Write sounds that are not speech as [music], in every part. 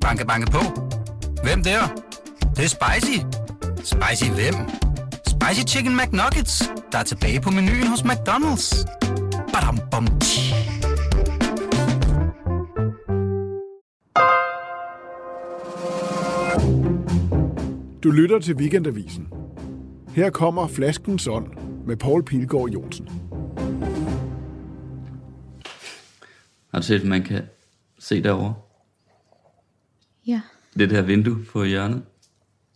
Banke, banke på. Hvem der? Det, det er spicy. Spicy hvem? Spicy Chicken McNuggets, der er tilbage på menuen hos McDonald's. Badum, bom, tji. Du lytter til Weekendavisen. Her kommer Flaskens Ånd med Paul Pilgaard Jonsen. Har du set, at man kan se derovre? Ja. Det der vindue på hjørnet.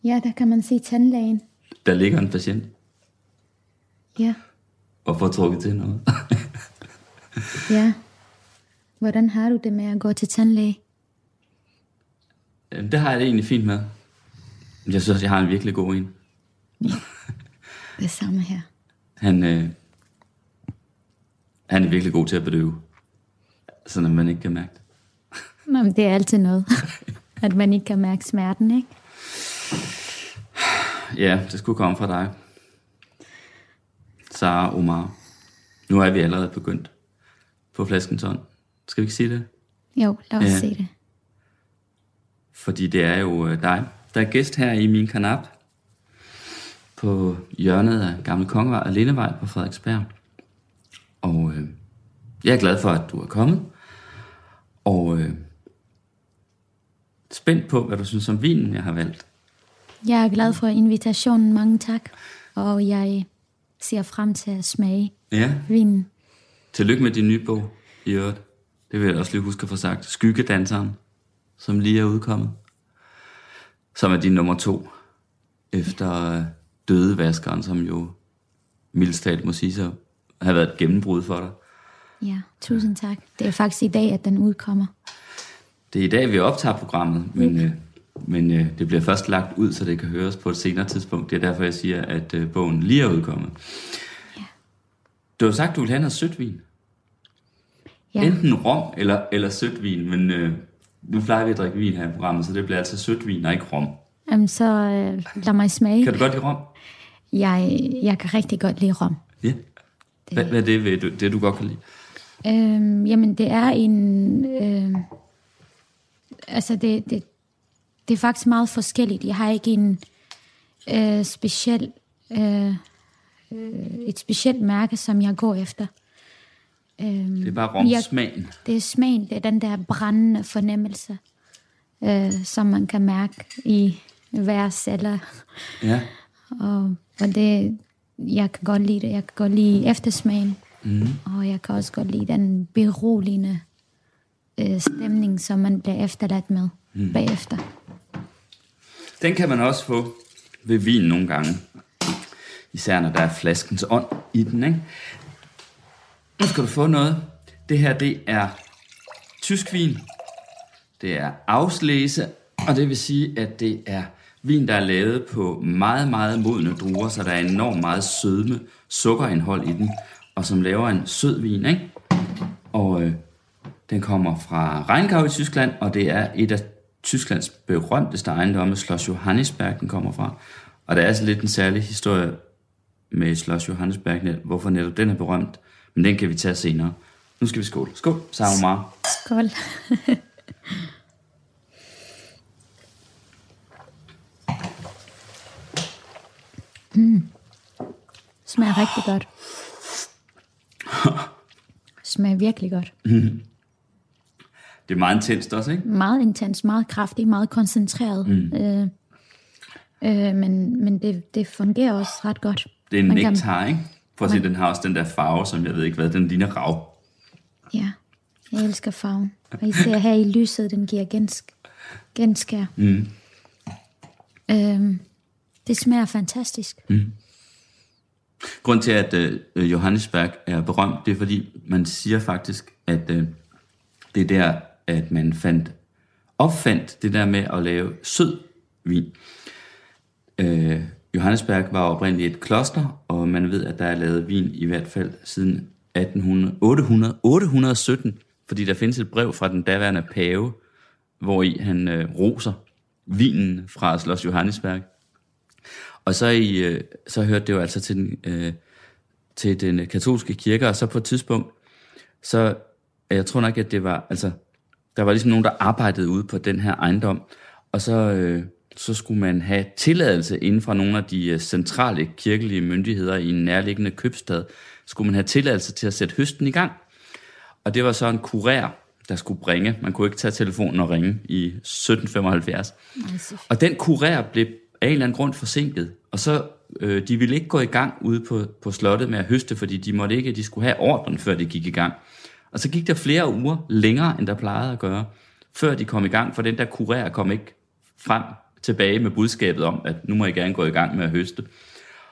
ja, der kan man se tandlægen. Der ligger en patient Ja, og får trukket til noget. [laughs] ja. Hvordan har du det med at gå til tandlæge? Det har jeg det egentlig fint med. Jeg synes, jeg har en virkelig god en. Det samme her. Han, øh, han er virkelig god til at bedøve. Sådan at man ikke kan mærke det. Nå, men det er altid noget. [laughs] at man ikke kan mærke smerten, ikke? Ja, det skulle komme fra dig. Sara Omar. Nu er vi allerede begyndt på flaskens hånd. Skal vi ikke sige det? Jo, lad os Ja. se det. Fordi det er jo øh, dig, der er gæst her i min kanap på hjørnet af Gamle Kongevej og Lindevej på Frederiksberg. Og øh, jeg er glad for, at du er kommet. Og øh, spændt på, hvad du synes om vinen, jeg har valgt. Jeg er glad for invitationen, mange tak. Og jeg ser frem til at smage Ja, vinen. tillykke med din nye bog i øvrigt. Det vil jeg også lige huske at få sagt. Skyggedanseren, som lige er udkommet. Som er din nummer to. Efter øh, Dødevaskeren, som jo mildest talt må sige så har været et gennembrud for dig. Ja, tusind tak. Det er faktisk i dag, at den udkommer. Det er i dag, vi optager programmet, men, øh, men øh, det bliver først lagt ud, så det kan høres på et senere tidspunkt. Det er derfor, jeg siger, at øh, bogen lige er udkommet. Du har sagt, du vil have noget sødt vin. Ja, Enten rom eller, eller sødt vin, men øh, nu plejer vi at drikke vin her i programmet, så det bliver altså sødt vin og ikke rom. Jamen, så øh, lad mig smage. Kan du godt lide rom? Jeg, jeg kan rigtig godt lide rom. Ja. Hvad, hvad er det, det, du godt kan lide? Øhm, jamen, det er en... Øh, altså, det, det, det er faktisk meget forskelligt. Jeg har ikke en øh, speciel... Øh, øh, et specielt mærke, som jeg går efter. Øhm, Det er bare romsmagen. Det er smagen, det er den der brændende fornemmelse, øh, som man kan mærke i hver celler. Ja. Og, og det, jeg kan godt lide det. Jeg kan godt lide eftersmagen. Mm. Og jeg kan også godt lide den beroligende øh, stemning, som man bliver efterladt med mm. bagefter. Den kan man også få ved vin nogle gange. Især når der er flaskens ånd i den, ikke? Nu skal du få noget. Det her, det er tysk vin. Det er afslæse, og det vil sige, at det er vin, der er lavet på meget, meget modne druer, så der er enormt meget sødme, sukkerindhold i den, og som laver en sød vin, ikke? Og øh, den kommer fra Rheingau i Tyskland, og det er et af Tysklands berømteste ejendomme, Schloss Johannisberg, den kommer fra. Og der er altså lidt en særlig historie med Schloss Johannisberg, net- hvorfor netop den er berømt, men den kan vi tage senere. Nu skal vi skåle. Skål, Sarah Skål. [laughs] mm. Smager rigtig godt. [laughs] Smager virkelig godt. Det er meget intenst også, ikke? Meget intens, meget kraftig, meget koncentreret. Mm. Øh, øh, men men det, det fungerer også ret godt. Det er en Man kan- nektar, ikke? Prøv at se, den har også den der farve, som jeg ved ikke hvad, den ligner rav. Ja, jeg elsker farven. Og især her i lyset, den giver gensk, genskær. Mm. Øhm, det smager fantastisk. Mm. Grund til, at øh, Johannesberg er berømt, det er fordi, man siger faktisk, at øh, det er der, at man fandt, opfandt det der med at lave sød vin. Øh, Johannesberg var oprindeligt et kloster, og man ved, at der er lavet vin i hvert fald siden 1800, 800, 817, fordi der findes et brev fra den daværende pave, hvor i han øh, roser vinen fra Slås Johannesberg. Og så, i, øh, så hørte det jo altså til den, øh, til den katolske kirke, og så på et tidspunkt, så jeg tror nok, at det var, altså, der var ligesom nogen, der arbejdede ude på den her ejendom, og så, øh, så skulle man have tilladelse inden fra nogle af de øh, centrale kirkelige myndigheder i en nærliggende købstad, skulle man have tilladelse til at sætte høsten i gang. Og det var så en kurér, der skulle bringe. Man kunne ikke tage telefonen og ringe i 1775. Altså, Og den kurér blev af en eller anden grund forsinket, og så øh, de ville ikke gå i gang ude på, på slottet med at høste, fordi de måtte ikke, de skulle have ordren, før de gik i gang. Og så gik der flere uger længere, end der plejede at gøre, før de kom i gang, for den der kurér kom ikke frem tilbage med budskabet om, at nu må I gerne gå i gang med at høste.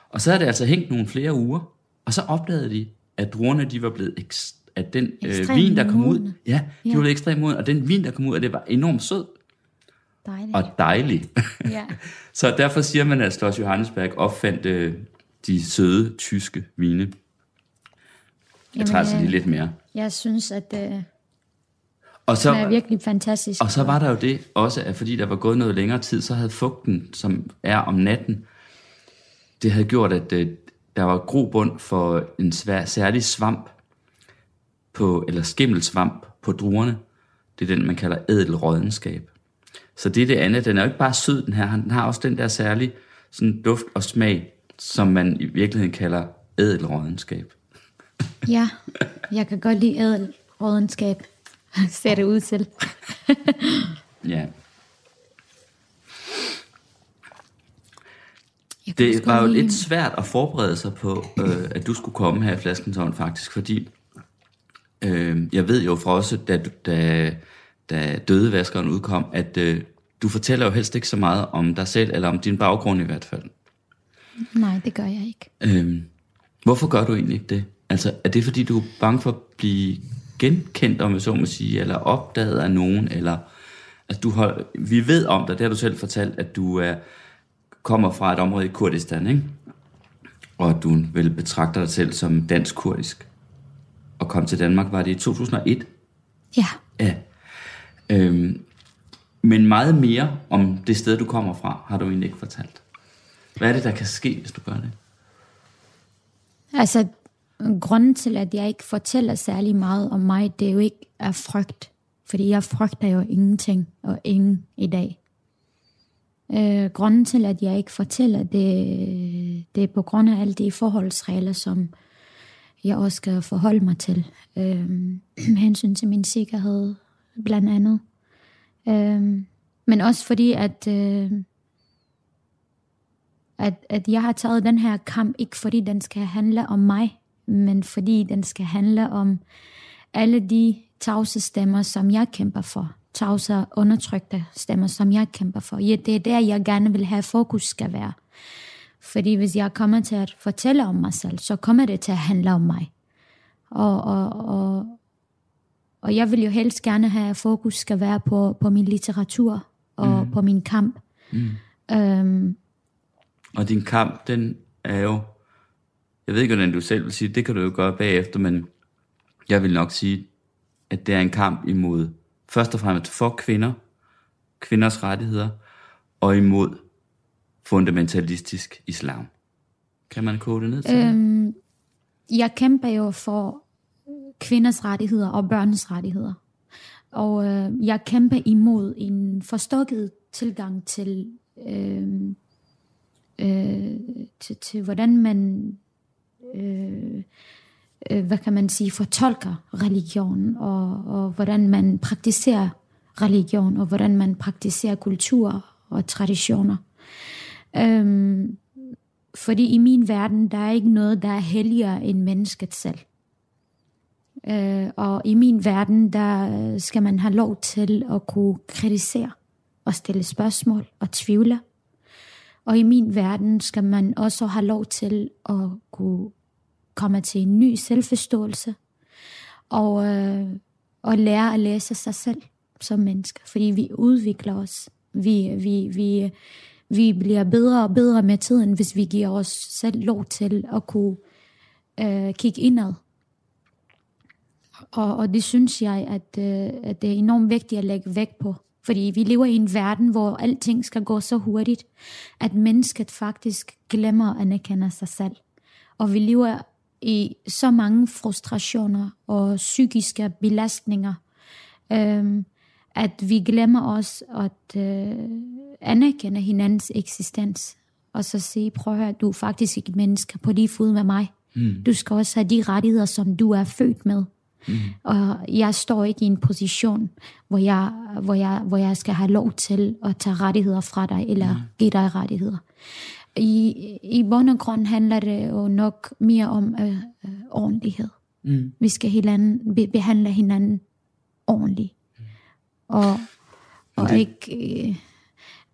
Og så havde det altså hængt nogle flere uger, og så opdagede de, at druerne de var blevet at den øh, vin, der kom ud, modne. ja, de Ja. var ekstremt modne, og den vin, der kom ud, det var enormt sød dejligt. og dejlig. Ja. [laughs] Så derfor siger man, at Schloss Johannesberg opfandt øh, de søde tyske vine. Jeg tager altså lige lidt mere. Jeg synes, at det Og så, er virkelig fantastisk. og så var der jo det også, at fordi der var gået noget længere tid, så havde fugten, som er om natten, det havde gjort, at øh, der var grobund for en svær, særlig svamp, på, eller skimmelsvamp på druerne. Det er den, man kalder ædelrådenskab. Så det er det andet. Den er jo ikke bare sød, den her. Den har også den der særlige sådan duft og smag, som man i virkeligheden kalder ædelrådenskab. Ja, jeg kan godt lide ædelrådenskab. [laughs] Ser det ud til. [laughs] Ja. Det var jo lide- lidt svært at forberede sig på, øh, at du skulle komme her i Flaskenshavn faktisk, fordi øh, jeg ved jo fra også, da, da, da Dødevaskeren udkom, at øh, du fortæller jo helst ikke så meget om dig selv, eller om din baggrund i hvert fald. Nej, det gør jeg ikke. Øh, hvorfor gør du egentlig ikke det? Altså, er det fordi, du er bange for at blive genkendt, om jeg så må sige, eller opdaget af nogen, eller at du har, vi ved om dig, det har du selv fortalt, at du er, kommer fra et område i Kurdistan, ikke? Og at du vel betragter dig selv som dansk-kurdisk. Og kom til Danmark, var det i 2001? Ja, Ja. Øhm, men meget mere om det sted, du kommer fra, har du egentlig ikke fortalt. Hvad er det, der kan ske, hvis du gør det? altså grunden til, at jeg ikke fortæller særlig meget om mig, det er jo ikke af frygt. Fordi jeg frygter jo ingenting og ingen i dag. Øh, grunden til, at jeg ikke fortæller, det, det er på grund af alle de forholdsregler, som jeg også skal forholde mig til. Øh, [clears throat] med hensyn til min sikkerhed, blandt andet. Øh, men også fordi, at, øh, at, at jeg har taget den her kamp, ikke fordi den skal handle om mig, men fordi den skal handle om alle de tavse stemmer, som jeg kæmper for. Tavse undertrykte stemmer, som jeg kæmper for. Ja, det er der, jeg gerne vil have fokus skal være. Fordi hvis jeg kommer til at fortælle om mig selv, så kommer det til at handle om mig. Og, og, og, og jeg vil jo helst gerne have, at fokus skal være på, på min litteratur og mm. på min kamp. Mm. Øhm, Og din kamp, den er jo... Jeg ved ikke, hvordan du selv vil sige det, kan du jo gøre bagefter, men jeg vil nok sige, at det er en kamp imod, først og fremmest for kvinder, kvinders rettigheder, og imod fundamentalistisk islam. Kan man kode det ned til? Øhm, jeg kæmper jo for kvinders rettigheder og børns rettigheder. Og øh, jeg kæmper imod en forstokket tilgang til, øh, øh, til, til hvordan man, øh, øh, hvad kan man sige, fortolker religion, og, og hvordan man praktiserer religion, og hvordan man praktiserer kultur og traditioner. Øhm, fordi i min verden, der er ikke noget, der er helligere end mennesket selv. Øh, og i min verden, der skal man have lov til at kunne kritisere og stille spørgsmål og tvivle. Og i min verden skal man også have lov til at kunne kommer til en ny selvforståelse og, øh, og lære at læse sig selv som mennesker, fordi vi udvikler os. Vi, vi, vi, vi bliver bedre og bedre med tiden, hvis vi giver os selv lov til at kunne øh, kigge indad. Og, og det synes jeg, at, øh, at det er enormt vigtigt at lægge vægt på. Fordi vi lever i en verden, hvor alting skal gå så hurtigt, at mennesket faktisk glemmer at anerkende sig selv. Og vi lever i så mange frustrationer og psykiske belastninger, øhm, at vi glemmer os at øh, anerkende hinandens eksistens. Og så sige, prøv at høre, du er faktisk ikke et menneske på lige fod med mig. Mm. Du skal også have de rettigheder, som du er født med. Mm. Og jeg står ikke i en position, hvor jeg, hvor, jeg, hvor jeg skal have lov til at tage rettigheder fra dig, eller mm. give dig rettigheder. I, i bund og grund handler det jo nok mere om øh, øh, ordentlighed. Mm. Vi skal hinanden, be, behandle hinanden ordentligt. Mm. Og, og det... ikke... Øh,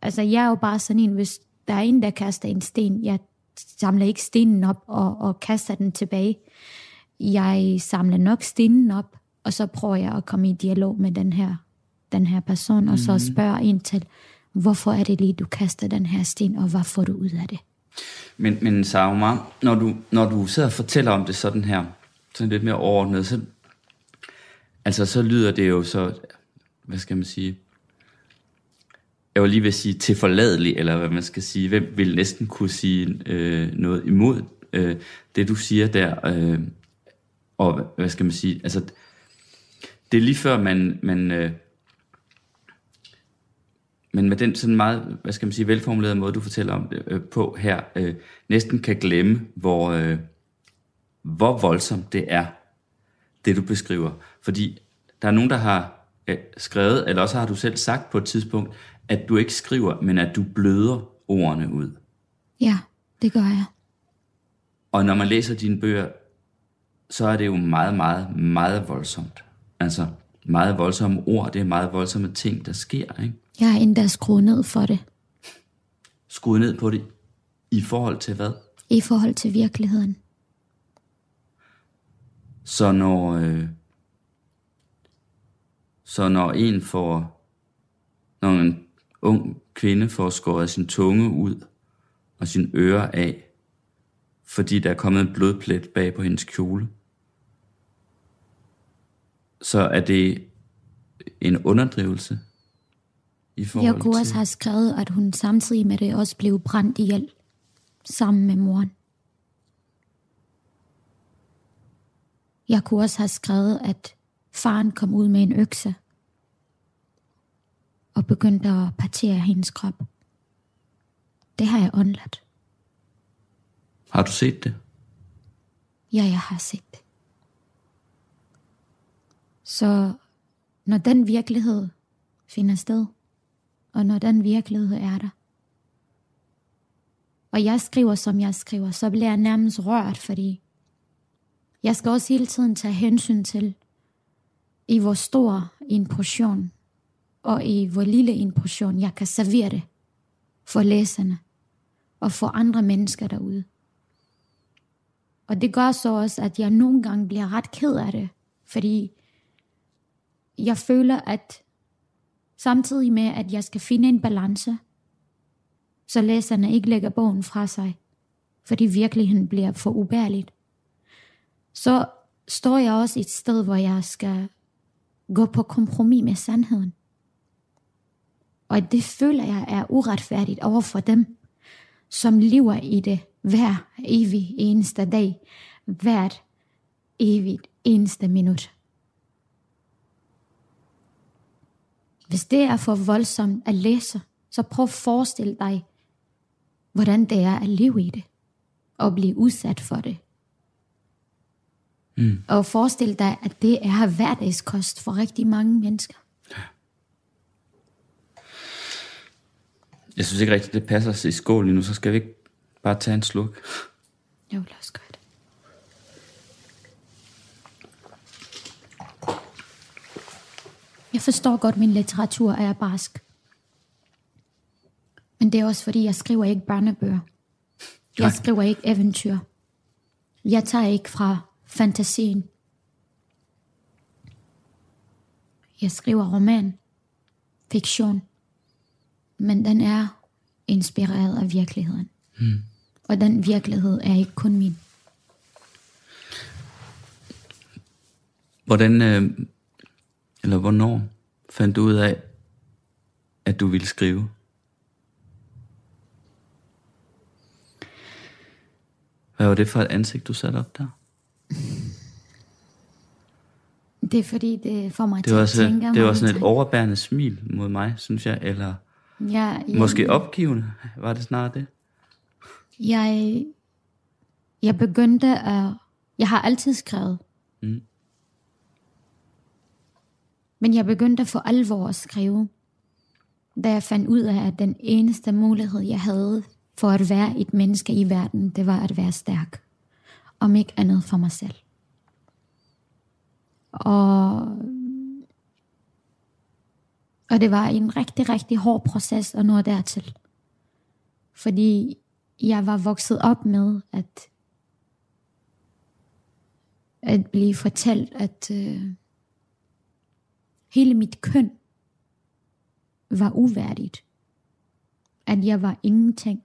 altså, jeg er jo bare sådan en, hvis der er en, der kaster en sten, jeg samler ikke stenen op og, og kaster den tilbage. Jeg samler nok stenen op, og så prøver jeg at komme i dialog med den her, den her person, mm. og så mhm. spørger ind til, hvorfor er det lige, du kaster den her sten, og hvad får du ud af det? Men, men Sauma, når du, når du sidder og fortæller om det sådan her, sådan lidt mere overordnet, så, altså, så lyder det jo så, hvad skal man sige, jeg vil lige vil sige tilforladelig, eller hvad man skal sige, hvem vil næsten kunne sige øh, noget imod øh, det, du siger der, øh, og hvad skal man sige, altså, det er lige før man, man øh, men med den sådan meget, hvad skal man sige, velformulerede måde, du fortæller om det øh, på her, øh, næsten kan glemme, hvor, øh, hvor voldsomt det er, det du beskriver. Fordi der er nogen, der har øh, skrevet, eller også har du selv sagt på et tidspunkt, at du ikke skriver, men at du bløder ordene ud. Ja, det gør jeg. Og når man læser dine bøger, så er det jo meget, meget, meget voldsomt. Altså, meget voldsomme ord, det er meget voldsomme ting, der sker, ikke? Jeg har endda skruet ned for det. Skruet ned på det i forhold til hvad? I forhold til virkeligheden. Så når, øh, så når en får, når en ung kvinde får skåret sin tunge ud og sin øre af, fordi der er kommet en blodplet bag på hendes kjole, så er det en underdrivelse i forhold Jeg kunne til... også have skrevet, at hun samtidig med det også blev brændt ihjel sammen med moren. Jeg kunne også have skrevet, at faren kom ud med en økse og begyndte at partere hendes krop. Det har jeg undladt. Har du set det? Ja, jeg har set det. Så når den virkelighed finder sted, og når den virkelighed er der, og jeg skriver, som jeg skriver, så bliver jeg nærmest rørt, fordi jeg skal også hele tiden tage hensyn til, i hvor stor en portion, og i hvor lille en portion, jeg kan servere det for læserne, og for andre mennesker derude. Og det gør så også, at jeg nogle gange bliver ret ked af det, fordi jeg føler, at samtidig med, at jeg skal finde en balance, så læserne ikke lægger bogen fra sig, fordi virkeligheden bliver for ubærligt. Så står jeg også et sted, hvor jeg skal gå på kompromis med sandheden. Og det føler jeg er uretfærdigt over for dem, som lever i det hver evig eneste dag, hvert evigt eneste minut. Hvis det er for voldsomt at læse, så prøv at forestille dig, hvordan det er at leve i det, og blive udsat for det. Mm. Og forestil dig, at det er hverdagskost for rigtig mange mennesker. Jeg synes ikke rigtigt, det passer sig i skål lige nu, så skal vi ikke bare tage en sluk? Jo, lad os gøre det. Jeg forstår godt, min litteratur er barsk. Men det er også fordi, jeg skriver ikke børnebøger. Jeg Nej. skriver ikke eventyr. Jeg tager ikke fra fantasien. Jeg skriver roman, fiktion, men den er inspireret af virkeligheden. Mm. Og den virkelighed er ikke kun min. Hvordan, øh, eller hvornår fandt du ud af, at du ville skrive? Hvad var det for et ansigt, du satte op der? Det er fordi, det får mig Det til at tænke det var sådan et overbærende smil mod mig, synes jeg. Eller Ja, ja, måske opgivende, var det snart det? Jeg, jeg begyndte at... Jeg har altid skrevet. Mm. Men jeg begyndte for alvor at skrive, da jeg fandt ud af, at den eneste mulighed, jeg havde for at være et menneske i verden, det var at være stærk. Om ikke andet for mig selv. Og, og det var en rigtig, rigtig hård proces at nå dertil. Fordi jeg var vokset op med at, at blive fortalt, at øh, hele mit køn var uværdigt. At jeg var ingenting.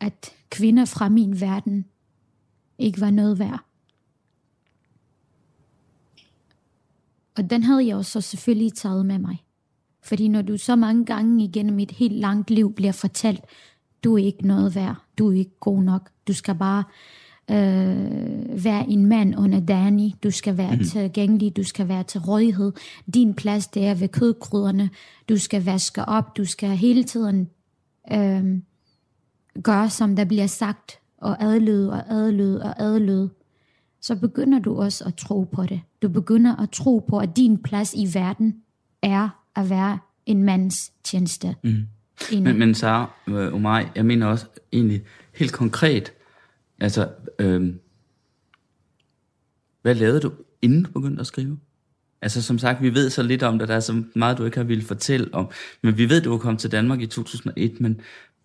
At kvinder fra min verden ikke var noget værd. Og den havde jeg også selvfølgelig taget med mig. Fordi når du så mange gange igennem et helt langt liv bliver fortalt, du er ikke noget værd, du er ikke god nok, du skal bare øh, være en mand under Danny, du skal være mm. tilgængelig, du skal være til rådighed, din plads det er ved kødkrydderne, du skal vaske op, du skal hele tiden øh, gøre som der bliver sagt, og adlyde og adlyde og adlyde, så begynder du også at tro på det. Du begynder at tro på, at din plads i verden er at være en mands tjeneste. Mm. Men, men Sara, øh, Omar, jeg mener også egentlig helt konkret, altså, øh, hvad lavede du, inden du begyndte at skrive? Altså som sagt, vi ved så lidt om det, der er så meget, du ikke har ville fortælle om. Men vi ved, du var kommet til Danmark i 2001, men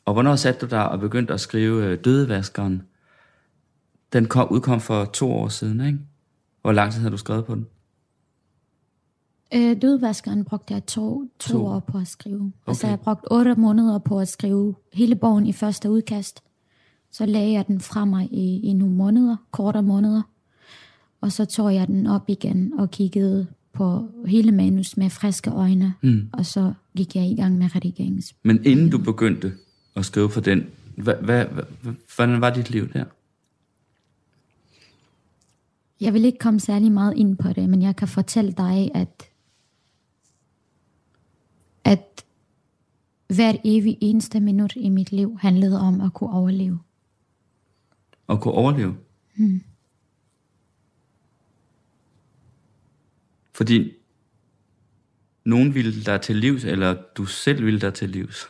og hvornår satte du dig og begyndte at skrive øh, Dødevaskeren? Den kom, udkom for to år siden, ikke? Hvor lang tid har du skrevet på den? Øh, dødvaskeren brugte jeg to, to, To. år på at skrive. Okay. Altså Okay. jeg brugte otte måneder på at skrive hele bogen i første udkast. Så lagde jeg den fra mig i, i nogle måneder, kortere måneder. Og så tog jeg den op igen og kiggede på hele manus med friske øjne. Mm. Og så gik jeg i gang med redigerings. Men inden du begyndte at skrive på den, hvad, hvad, hvad, hvordan var dit liv der? Jeg vil ikke komme særlig meget ind på det, men jeg kan fortælle dig, at, at hvert evig eneste minut i mit liv handlede om at kunne overleve. At kunne overleve? Hmm. Fordi nogen ville dig til livs, eller du selv ville dig til livs.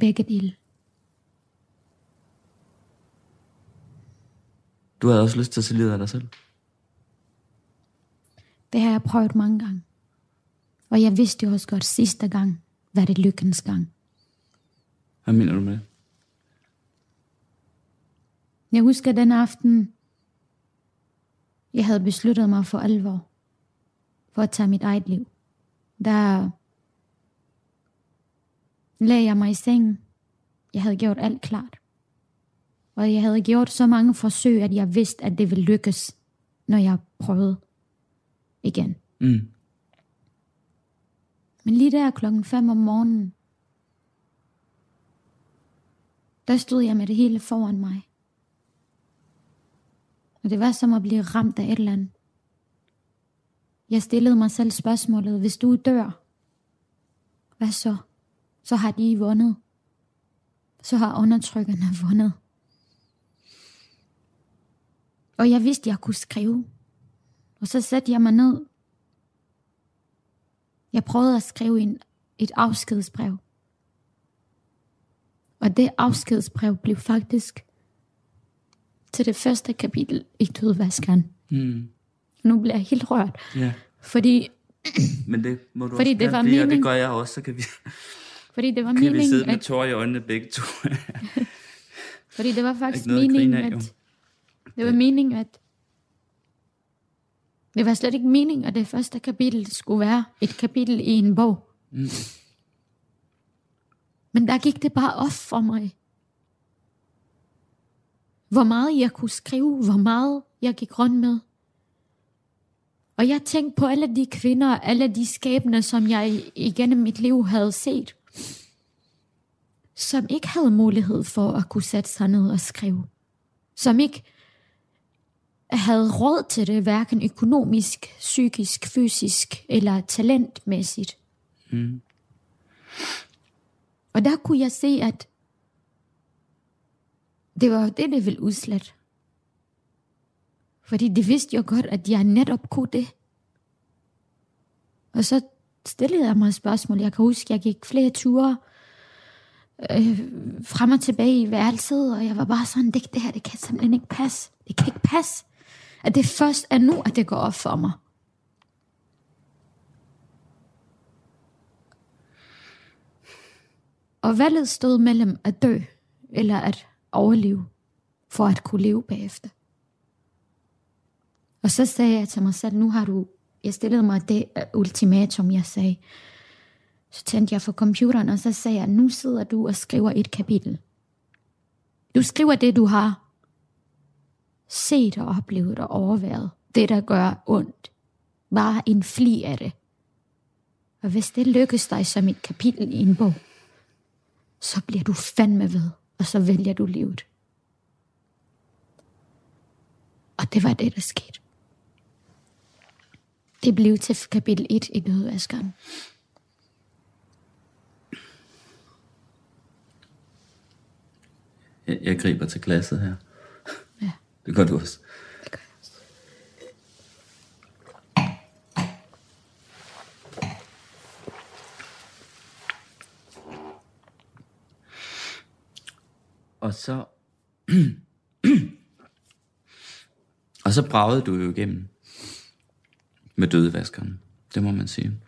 Begge dele. Du havde også lyst til at tage livet af dig selv. Det har jeg prøvet mange gange. Og jeg vidste jo også godt sidste gang, var det lykkens gang. Hvad mener du med det? Jeg husker den aften, jeg havde besluttet mig for alvor, for at tage mit eget liv. Der lagde jeg mig i sengen. Jeg havde gjort alt klart. Og jeg havde gjort så mange forsøg, at jeg vidste, at det ville lykkes, når jeg prøvede igen. Mm. Men lige der klokken 5 om morgenen, der stod jeg med det hele foran mig. Og det var som at blive ramt af et eller andet. Jeg stillede mig selv spørgsmålet, hvis du dør, hvad så? Så har de vundet. Så har undertrykkerne vundet. Og jeg vidste, jeg kunne skrive. Og så satte jeg mig ned. Jeg prøvede at skrive en, et afskedsbrev. Og det afskedsbrev blev faktisk til det første kapitel i Dødvaskeren. Mm. Nu bliver jeg helt rørt, Ja, fordi, men det må du Fordi også det var blive, og det gør jeg også, så kan vi, fordi det var kan vi meningen, sidde med at, tårer i øjnene begge to. [laughs] fordi det var faktisk at meningen, jo. at, det var meningen, at, det var slet ikke meningen, at det første kapitel skulle være et kapitel i en bog. Mm. Men der gik det bare op for mig. Hvor meget jeg kunne skrive, hvor meget jeg gik rundt med. Og jeg tænkte på alle de kvinder, alle de skæbner, som jeg igennem mit liv havde set, som ikke havde mulighed for at kunne sætte sig ned og skrive. Som ikke havde råd til det, hverken økonomisk, psykisk, fysisk eller talentmæssigt. Mm. Og der kunne jeg se, at det var det, det ville udslætte. Fordi det vidste jo godt, at jeg netop kunne det. Og så stillede jeg mig spørgsmål. Jeg kan huske, jeg gik flere ture øh, frem og tilbage i værelset, og jeg var bare sådan, det, det her, det kan simpelthen ikke passe. Det kan ikke passe, at det først er nu, at det går op for mig. Og valget stod mellem at dø, eller at overleve, for at kunne leve bagefter. Og så sagde jeg til mig selv, nu har du, jeg stillede mig det ultimatum, jeg sagde. Så tændte jeg for computeren, og så sagde jeg, nu sidder du og skriver et kapitel. Du skriver det, du har set og oplevet og overværet. Det, der gør ondt. Bare en fli af det. Og hvis det lykkes dig som et kapitel i en bog, så bliver du fandme ved, og så vælger du livet. Og det var det, der skete. Det blev til kapitel 1 i Dødvaskeren. Jeg, jeg griber til glasset her. Ja. Det gør du også. Det gør jeg også. Og så... [clears throat] og så bragede du jo igennem med dødevaskeren. Det må man sige.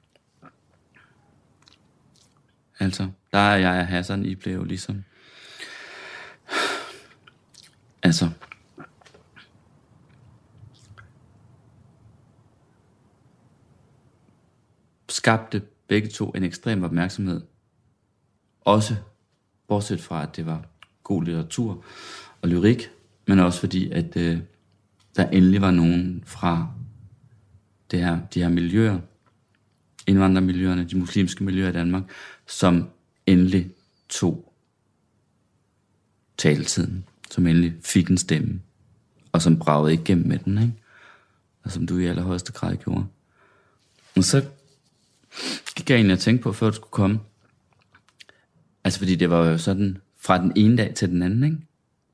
Altså, der er jeg og Hassan, I blev jo ligesom... Altså... Skabte begge to en ekstrem opmærksomhed. Også bortset fra, at det var god litteratur og lyrik, men også fordi, at øh, der endelig var nogen fra det her, de her miljøer, indvandrermiljøerne, de muslimske miljøer i Danmark, som endelig tog taletiden, som endelig fik en stemme, og som bragede igennem med den, ikke? og som du i allerhøjeste grad gjorde. Og så gik jeg egentlig og tænkte på, før du skulle komme, altså fordi det var jo sådan, fra den ene dag til den anden, ikke?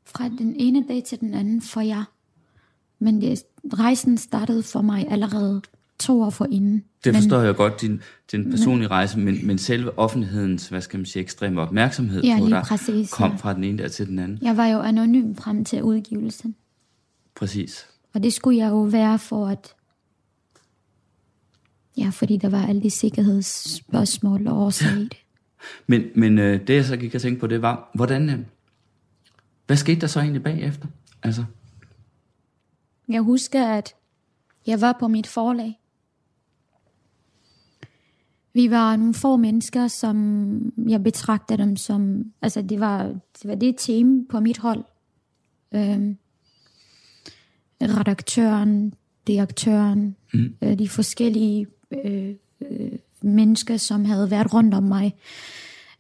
Fra den ene dag til den anden for jeg. Men det, rejsen startede for mig allerede to år forinden. Det men, forstår jeg godt, din, din personlige rejse, men, men selve offentlighedens, hvad skal man sige, ekstreme opmærksomhed Ja, på dig, præcis, kom ja. fra den ene dag til den anden. Jeg var jo anonym frem til udgivelsen. Præcis. Og det skulle jeg jo være for at... Ja, fordi der var alle de sikkerhedsspørgsmål og årsager i det. Men, men øh, det jeg så gik og tænkte på, det var, hvordan, øh, hvad skete der så egentlig bagefter? Altså, Jeg husker, at jeg var på mit forlag. Vi var nogle få mennesker, som jeg betragtede dem som... Altså, det var det, var det team på mit hold. Øhm, redaktøren, direktøren, mm. øh, de forskellige øh, øh, mennesker, som havde været rundt om mig.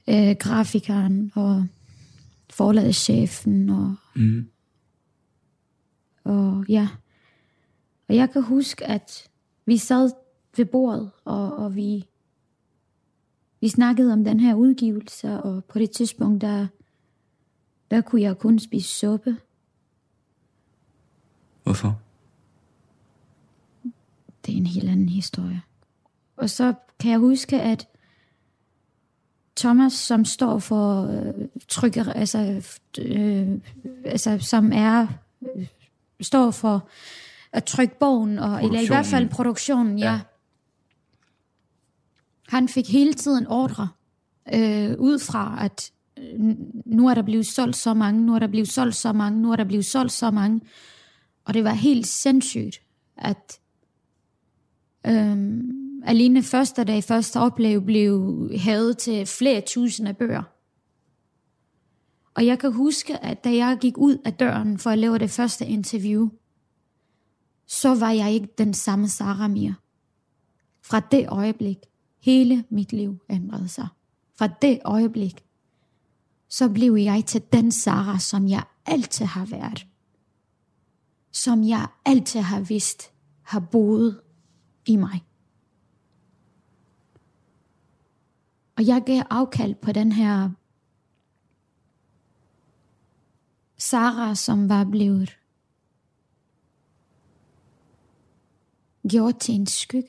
Øh, grafikeren og forlagschefen og mm, og ja, og jeg kan huske, at vi sad ved bordet, og, og vi, vi snakkede om den her udgivelse, og på det tidspunkt, der, der kunne jeg kun spise suppe. hvorfor? Det er en helt anden historie. Og så kan jeg huske, at Thomas, som står for øh, trykker, altså, øh, altså som er øh, står for at trykke bogen, og, eller i hvert fald Produktionen. Ja. ja. Han fik hele tiden ordre øh, ud fra, at øh, nu er der blevet solgt så mange, nu er der blevet solgt så mange, nu er der blevet solgt så mange. Og det var helt sindssygt, at øhm, alene første dag, første oplev blev hævet til flere tusinde bøger. Og jeg kan huske, at da jeg gik ud af døren for at lave det første interview, så var jeg ikke den samme Sara mere. Fra det øjeblik, hele mit liv ændrede sig. Fra det øjeblik, så blev jeg til den Sara, som jeg altid har været. som jeg altid har vidst, har boet i mig. Og jeg gav afkald på den her Sara, som var blevet gjort til en skygge.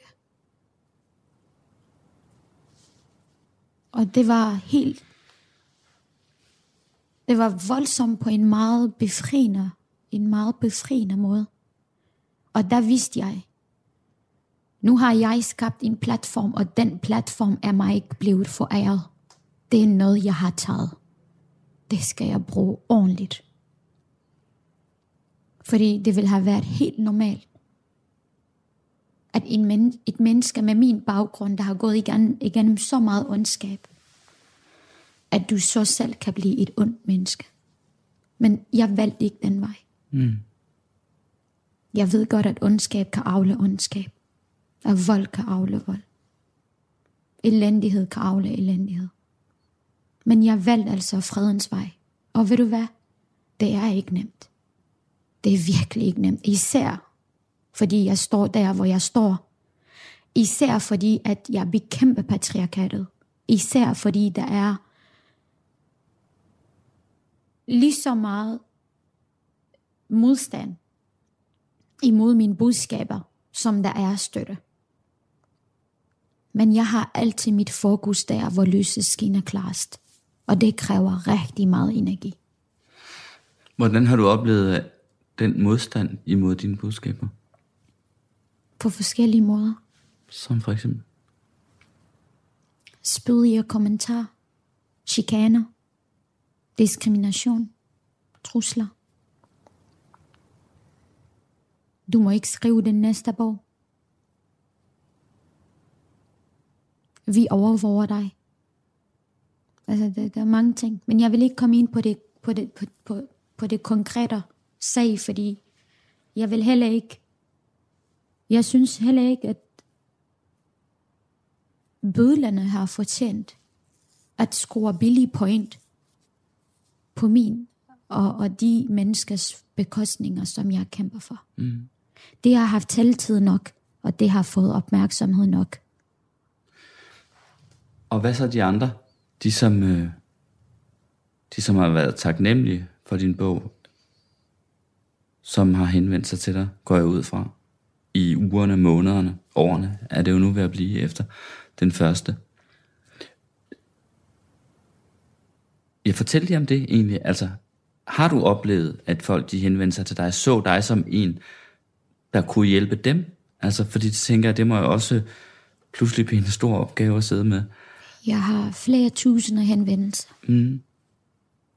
Og det var helt, det var voldsomt på en meget befriende, en meget befriende måde. Og der vidste jeg, nu har jeg skabt en platform, og den platform er mig ikke blevet foræret. Det er noget, jeg har taget. Det skal jeg bruge ordentligt. Fordi det vil have været helt normalt, at en men, et menneske med min baggrund, der har gået igennem, igennem så meget ondskab, at du så selv kan blive et ondt menneske. Men jeg valgte ikke den vej. Mm. Jeg ved godt, at ondskab kan afle ondskab. At vold kan afle vold. Elendighed kan afle elendighed. Men jeg valgte altså fredens vej. Og ved du hvad? Det er ikke nemt. Det er virkelig ikke nemt. Især fordi jeg står der, hvor jeg står. Især fordi, at jeg bekæmper patriarkatet. Især fordi der er lige så meget modstand imod mine budskaber, som der er støtte. Men jeg har altid mit fokus der, hvor lyset skinner klarest. Og det kræver rigtig meget energi. Hvordan har du oplevet den modstand imod dine budskaber? På forskellige måder. Som for eksempel? Spydige kommentarer. Chikaner. Diskrimination. Trusler. Du må ikke skrive den næste bog. Vi overvåger dig. Altså, der, der er mange ting. Men jeg vil ikke komme ind på det, på det, på, på, på det konkrete sag, fordi jeg vil heller ikke, jeg synes heller ikke, at bødlerne har fortjent at score billig point på min og, og de menneskers bekostninger, som jeg kæmper for. Mm. Det har haft taletid nok, og det har fået opmærksomhed nok. Og hvad så de andre? De som, øh, de som har været taknemmelige for din bog, som har henvendt sig til dig, går jeg ud fra. I ugerne, månederne, årene er det jo nu ved at blive efter den første. Jeg fortæller jer om det egentlig. Altså, har du oplevet, at folk de henvendte sig til dig, så dig som en, der kunne hjælpe dem? Altså, fordi de tænker, at det må jo også pludselig blive en stor opgave at sidde med. Jeg har flere tusinde henvendelser. Mm.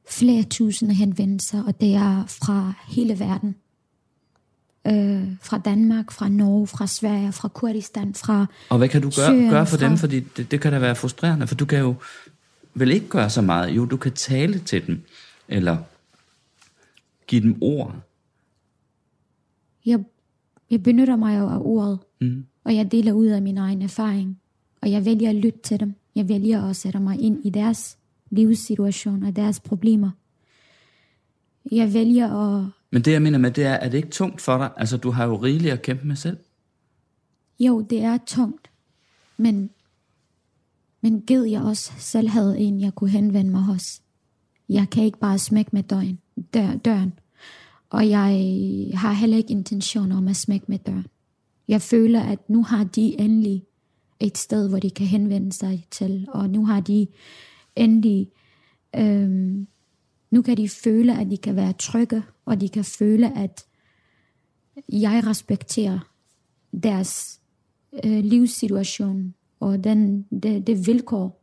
Flere tusinde henvendelser, og det er fra hele verden. Øh, fra Danmark, fra Norge, fra Sverige, fra Kurdistan, fra Og hvad kan du gøre, Syrien, gøre for dem? fra- Fordi det, det kan da være frustrerende, for du kan jo vel ikke gøre så meget. Jo, du kan tale til dem, eller give dem ord. jeg, jeg benytter mig af ordet, Mm. og jeg deler ud af min egen erfaring. Og jeg vælger at lytte til dem. Jeg vælger at sætte mig ind i deres livssituation og deres problemer. Jeg vælger at... Men det jeg mener med, det er, er det ikke tungt for dig? Altså, du har jo rigeligt at kæmpe med selv. Jo, det er tungt, men, men gid jeg også selv havde en, jeg kunne henvende mig hos. Jeg kan ikke bare smække med døren, dør, døren. Og jeg har heller ikke intention om at smække med døren. Jeg føler, at nu har de endelig et sted, hvor de kan henvende sig til, og nu har de endelig, øhm, nu kan de føle, at de kan være trygge, og de kan føle, at jeg respekterer deres øh, livssituation og den, det, det vilkår,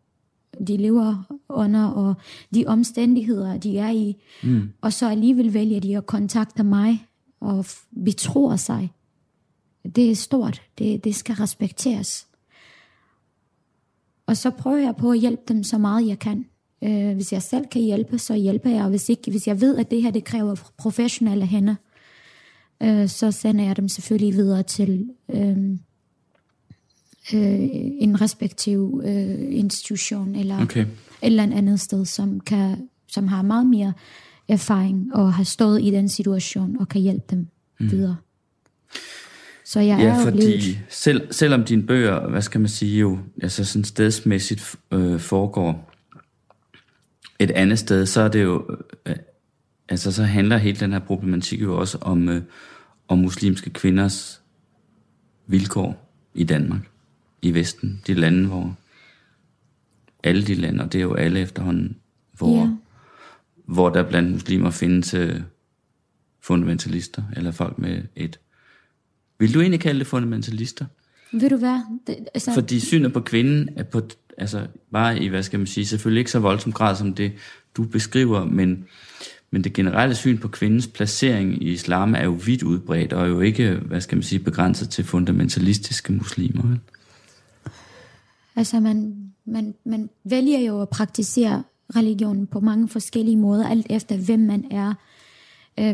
de lever under, og de omstændigheder, de er i. Mm. Og så alligevel vælger de at kontakte mig og betror sig. Det er stort. Det, det skal respekteres. Og så prøver jeg på at hjælpe dem så meget jeg kan. Øh, hvis jeg selv kan hjælpe, så hjælper jeg. Og hvis, ikke, hvis jeg ved, at det her det kræver professionelle hænder, øh, så sender jeg dem selvfølgelig videre til øh, øh, en respektiv øh, institution eller Okay. et eller andet sted, som, kan, som har meget mere erfaring og har stået i den situation og kan hjælpe dem. mm. videre. Så jeg Ja, er fordi blevet... selv, selvom dine bøger, hvad skal man sige jo, altså sådan stedsmæssigt øh, foregår et andet sted, så er det jo, øh, altså så handler hele den her problematik jo også om, øh, om muslimske kvinders vilkår i Danmark, i Vesten, de lande, hvor alle de lande, og det er jo alle efterhånden, hvor, Ja. hvor der blandt muslimer findes øh, fundamentalister, eller folk med et... Vil du egentlig kalde det fundamentalister? Ved du hvad? Det, altså, Fordi synet på kvinden er på, altså bare i, hvad skal man sige, selvfølgelig ikke så voldsom grad som det, du beskriver, men, men det generelle syn på kvindens placering i islam er jo vidt udbredt, og jo ikke, hvad skal man sige, begrænset til fundamentalistiske muslimer. vel? Altså, man, man, man vælger jo at praktisere religionen på mange forskellige måder, alt efter hvem man er,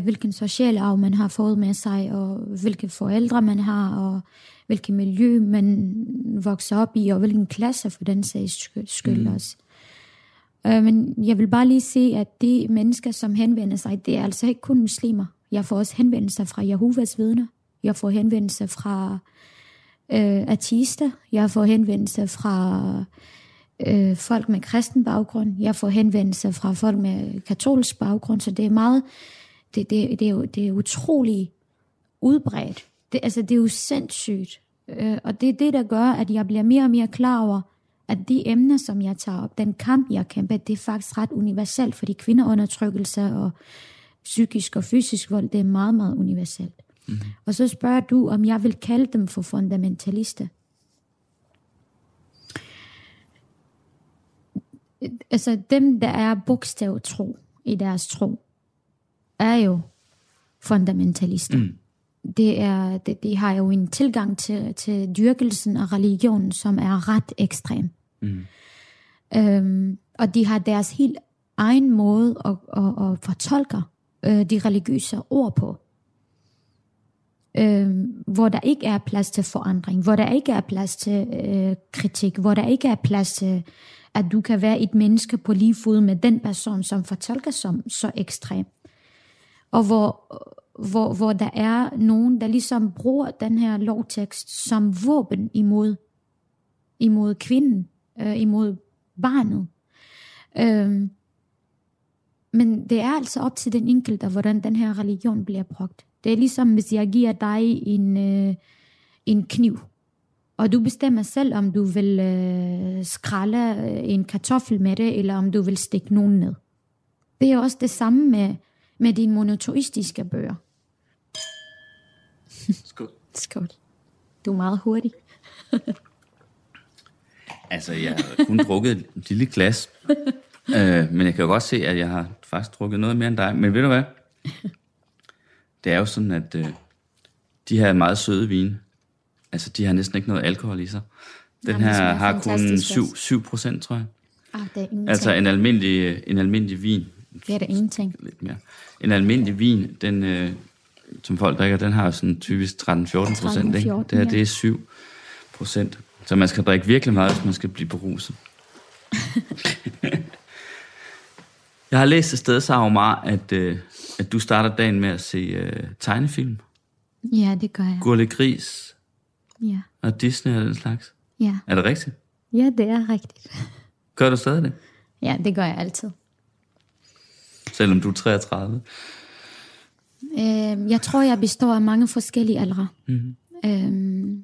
hvilken social arv man har fået med sig, og hvilke forældre man har, og hvilket miljø man vokser op i, og hvilken klasse for den sags sky- skyld mm. også. Øh, men jeg vil bare lige se, at de mennesker, som henvender sig, det er altså ikke kun muslimer. Jeg får også henvendelser fra Jehovas vidner. Jeg får henvendelser fra øh, artister. Jeg får henvendelser fra øh, folk med kristen baggrund. Jeg får henvendelser fra folk med katolsk baggrund. Så det er meget, det, det, det, er, jo, det er utrolig udbredt. Det, altså, det er jo sindssygt. Øh, og det er det, der gør, at jeg bliver mere og mere klar over, at de emner, som jeg tager op, den kamp, jeg kæmper, det er faktisk ret universelt, fordi kvindeundertrykkelse og psykisk og fysisk vold, det er meget, meget universelt. Mm. Og så spørger du, om jeg vil kalde dem for fundamentalister. Altså dem, der er bogstavtro i deres tro, er jo fundamentalister. Mm. Det er, det, de har jo en tilgang til, til dyrkelsen af religionen, som er ret ekstrem. Mm. Øhm, og de har deres helt egen måde at, at, at fortolke øh, de religiøse ord på. Øhm, hvor der ikke er plads til forandring, hvor der ikke er plads til øh, kritik, hvor der ikke er plads til, at du kan være et menneske på lige fod med den person, som fortolker som så ekstrem. Og hvor, hvor, hvor der er nogen, der ligesom bruger den her lovtekst som våben imod, imod kvinden, øh, imod barnet. Øhm, men det er altså op til den enkelte, hvordan den her religion bliver brugt. Det er ligesom, hvis jeg giver dig en, øh, en kniv, og du bestemmer selv, om du vil øh, skralde øh, en kartoffel med det, eller om du vil stikke nogen ned. Det er også det samme med, med dine monotoistiske bøger. Skål. Skål. Du er meget hurtig. [laughs] Altså, jeg har kun drukket et lille glas, øh, men jeg kan jo godt se, at jeg har faktisk drukket noget mere end dig. Men ved du hvad? Det er jo sådan, at øh, de her meget søde vine, altså de har næsten ikke noget alkohol i sig. Den Jamen, her har kun fantastisk 7, også. 7 procent, tror jeg. Ah, det er ingenting. Altså en almindelig, en almindelig vin, det er det ingenting. lidt mere. En almindelig vin, den, øh, som folk drikker, den har sådan typisk 13-14 procent. 13-14, Det her, ja. det er 7 procent. Så man skal drikke virkelig meget, hvis man skal blive beruset. [laughs] Jeg har læst et sted, Saromar, at, øh, at du starter dagen med at se øh, tegnefilm. Ja, det gør jeg. Gurle Gris Ja. og Disney og den slags. Ja. Er det rigtigt? ja, det er rigtigt. Gør du stadig det? Ja, det gør jeg altid. Selvom du er 33? Øh, jeg tror, jeg består af mange forskellige aldre. Mm-hmm. Øh,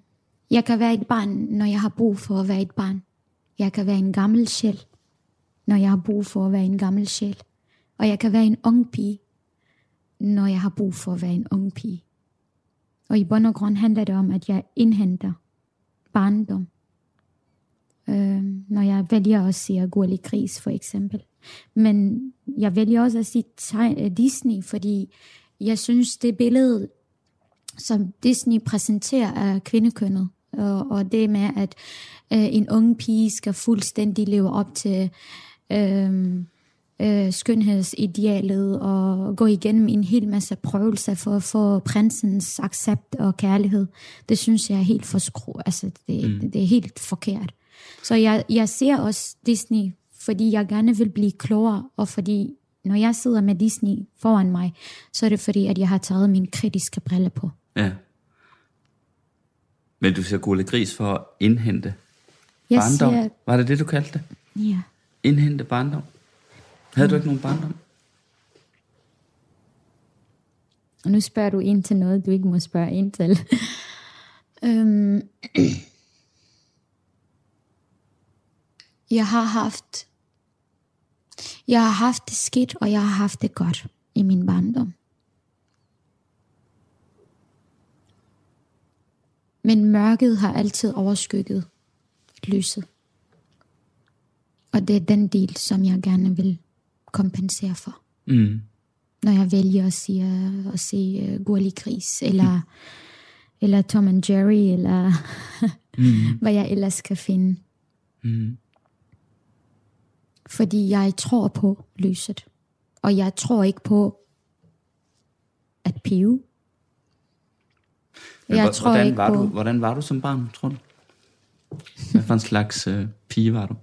jeg kan være et barn, når jeg har brug for at være et barn. Jeg kan være en gammel sjæl, når jeg har brug for at være en gammel sjæl. Og jeg kan være en ung pige, når jeg har brug for at være en ung pige. Og i bund og grund handler det om, at jeg indhenter barndom. Øh, når jeg vælger at se Gurli Gris, for eksempel. Men jeg vælger også at sige teg- Disney, fordi jeg synes, det billede, som Disney præsenterer af kvindekønnet, og, og det med, at øh, en ung pige skal fuldstændig leve op til øh, øh, skønhedsidealet og gå igennem en hel masse prøvelser for at få prinsens accept og kærlighed. Det synes jeg er helt for skru, altså det, mm. det, det er helt forkert. Så jeg, jeg ser også Disney, fordi jeg gerne vil blive klogere, og fordi når jeg sidder med Disney foran mig, så er det fordi, at jeg har taget min kritiske brille på. Ja. Men du siger Gule Gris for at indhente Jeg barndom. siger, Var det det, du kaldte det? ja. Indhente barndom? Havde du ikke nogen barndom? Og nu spørger du ind til noget, du ikke må spørge ind til. [laughs] øhm, [clears throat] jeg har haft jeg har haft det skidt, og jeg har haft det godt i min barndom. Men mørket har altid overskygget lyset. Og det er den del, som jeg gerne vil kompensere for Mm. når jeg vælger at, sige, at se uh, Gurli Gris, eller, [laughs] eller Tom and Jerry, eller mm. [laughs] hvad jeg ellers kan finde. Mm. Fordi jeg tror på lyset. Og jeg tror ikke på at pive. Men Jeg tror hvordan ikke var på... Du, hvordan var du som barn, tror du? Hvad for en slags øh, pige var du?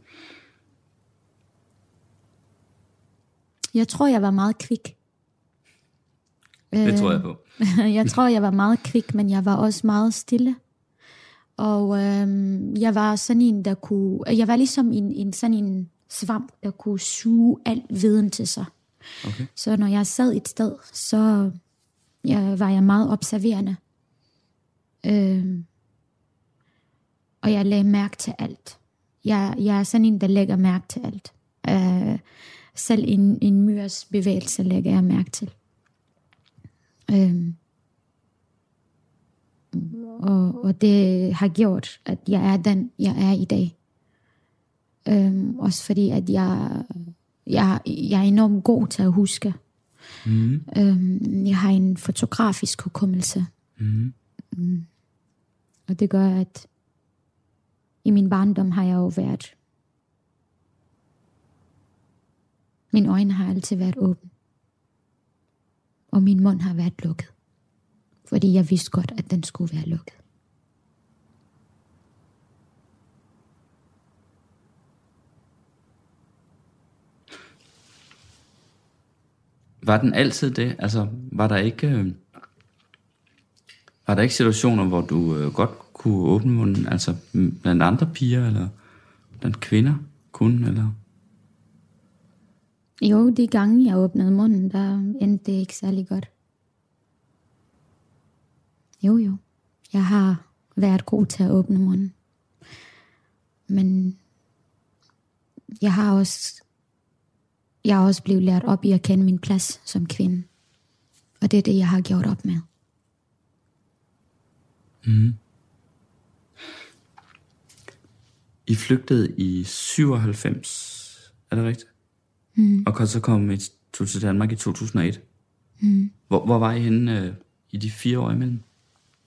Jeg tror, jeg var meget kvik. Det tror jeg på. [laughs] jeg tror, jeg var meget kvik, men jeg var også meget stille. Og øhm, jeg var sådan en, der kunne... Jeg var ligesom en, en sådan en svamp, der kunne suge al viden til sig. Okay. Så når jeg sad et sted, så jeg, var jeg meget observerende. Øhm, og jeg lagde mærke til alt. Jeg, jeg er sådan en, der lægger mærke til alt. Øh, selv en, en myrs bevægelse lægger jeg mærke til. Øhm, og, og det har gjort, at jeg er den, jeg er i dag. Øhm, også fordi, at jeg, jeg, jeg er enormt god til at huske. Mm. Øhm, jeg har en fotografisk hukommelse. Mm. Mm. Og det gør, at i min barndom har jeg jo været... Mine øjne har altid været åbne. Og min mund har været lukket. Fordi jeg vidste godt, at den skulle være lukket. Var den altid det? Altså, var der ikke... Øh, var der ikke situationer, hvor du øh, godt kunne åbne munden? Altså, blandt andre piger, eller blandt kvinder kun, eller... Jo, de gange jeg åbnede munden, der endte det ikke særlig godt. Jo, jo. Jeg har været god til at åbne munden. Men jeg har også, jeg har også blevet lært op i at kende min plads som kvinde. Og det er det, jeg har gjort op med. I flygtede i 97, er det rigtigt? Mm. Og så kom I til Danmark i 2001. Mm. Hvor, hvor var I henne øh, i de fire år imellem?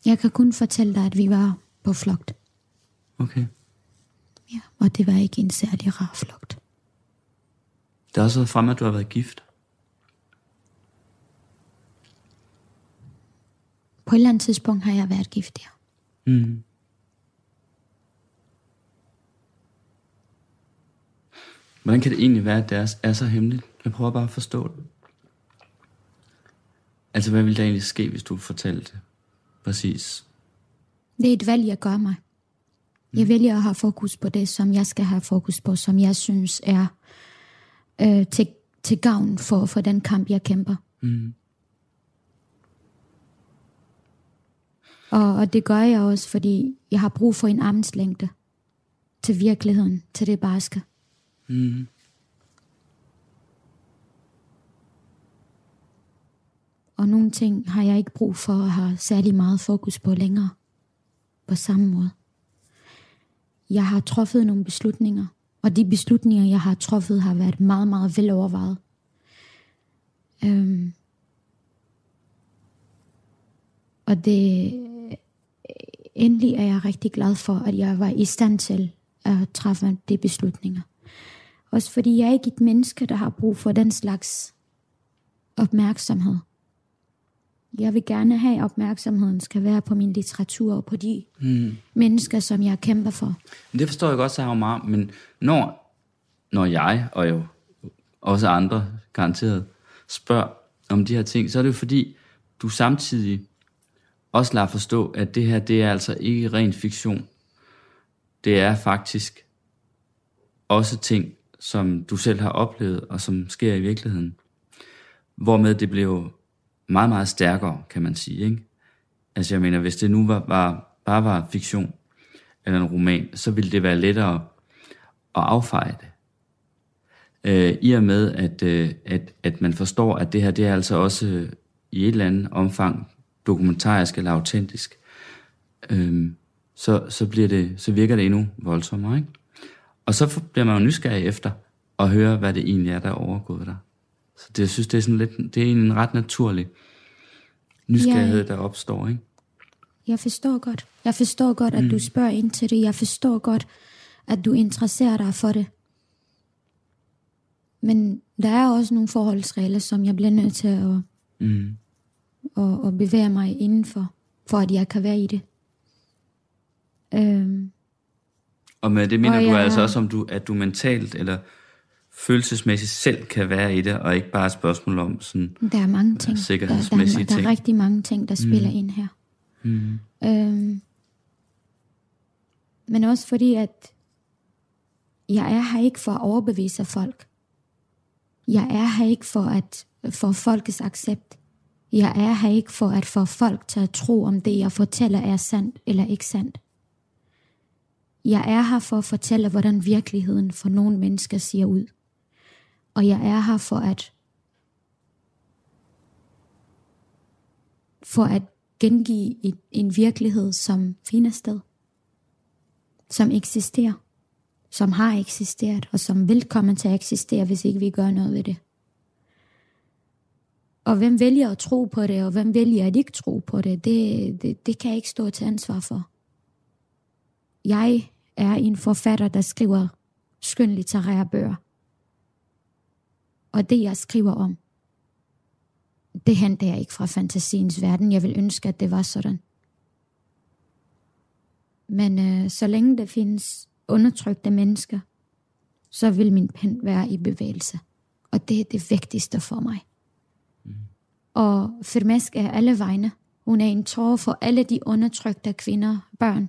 Jeg kan kun fortælle dig, at vi var på flugt. Okay. Ja, og det var ikke en særlig rar flugt. Det har også været frem, at du har været gift. På et eller andet tidspunkt har jeg været gift, ja. Mm. Hvordan kan det egentlig være, at det er, så hemmeligt? Jeg prøver bare at forstå det. Altså, hvad ville der egentlig ske, hvis du fortalte det? Præcis. Det er et valg, jeg gør mig. Jeg vælger at have fokus på det, som jeg skal have fokus på, som jeg synes er øh, til, til gavn for, for den kamp, jeg kæmper. Mm. Og, og det gør jeg også, fordi jeg har brug for en armslængde til virkeligheden, til det barske. Mm. Og nogle ting har jeg ikke brug for at have særlig meget fokus på længere. På samme måde. Jeg har truffet nogle beslutninger, og de beslutninger, jeg har truffet, har været meget, meget velovervejet. Øhm. Og det, øh, endelig er jeg rigtig glad for, at jeg var i stand til at træffe de beslutninger. Også fordi jeg er ikke et menneske, der har brug for den slags opmærksomhed. Jeg vil gerne have, opmærksomheden skal være på min litteratur og på de mm. mennesker, som jeg kæmper for. Men det forstår jeg godt, Sarah meget, men når, når jeg, og jo også andre garanteret, spørger om de her ting, så er det jo fordi, du samtidig også lader forstå, at det her, det er altså ikke ren fiktion. Det er faktisk også ting, som du selv har oplevet, og som sker i virkeligheden. Hvormed det blev meget, meget stærkere, kan man sige. Ikke? Altså jeg mener, hvis det nu var, var, bare var fiktion, eller en roman, så ville det være lettere at affeje det. Øh, I og med, at, øh, at, at man forstår, at det her, det er altså også øh, i et eller andet omfang dokumentarisk eller autentisk, øh, så, så, bliver det, så virker det endnu voldsommere. Ikke? Og så bliver man jo nysgerrig efter at høre, hvad det egentlig er, der er overgået der. Så det, jeg synes, det er, sådan lidt, det er en ret naturlig nysgerrighed, Ja. der opstår. Ikke? Jeg forstår godt. Jeg forstår godt, at du spørger ind til det. Jeg forstår godt, at du interesserer dig for det. Men der er også nogle forholdsregler, som jeg bliver nødt til at, Mm. at, at bevæge mig indenfor, for at jeg kan være i det. Øhm, Og med det mener Og du jeg altså også, om du, at du mentalt eller følelsesmæssigt selv kan være i det, og ikke bare et spørgsmål om sådan, der er mange ting. Der, der, sikkerhedsmæssige der, der ting. er rigtig mange ting, der spiller ind her. mm, Øhm, men også fordi, at jeg er her ikke for at overbevise folk. Jeg er her ikke for at for folkets accept. Jeg er her ikke for at få folk til at tro, om det, jeg fortæller, er sandt eller ikke sandt. Jeg er her for at fortælle, hvordan virkeligheden for nogle mennesker ser ud. Og jeg er her for at for at gengive et, en virkelighed, som finder sted. Som eksisterer. Som har eksisteret, og som vil komme til at eksistere, hvis ikke vi gør noget ved det. Og hvem vælger at tro på det, og hvem vælger at ikke tro på det, det, det, det kan jeg ikke stå til ansvar for. Jeg er en forfatter, der skriver skønlitterære bøger. Og det, jeg skriver om, det henter jeg ikke fra fantasiens verden. Jeg vil ønske, at det var sådan. Men øh, så længe der findes undertrykte mennesker, så vil min pen være i bevægelse. Og det er det vigtigste for mig. Mm. Og Firmesk er alle vegne. Hun er en tårer for alle de undertrykte kvinder, børn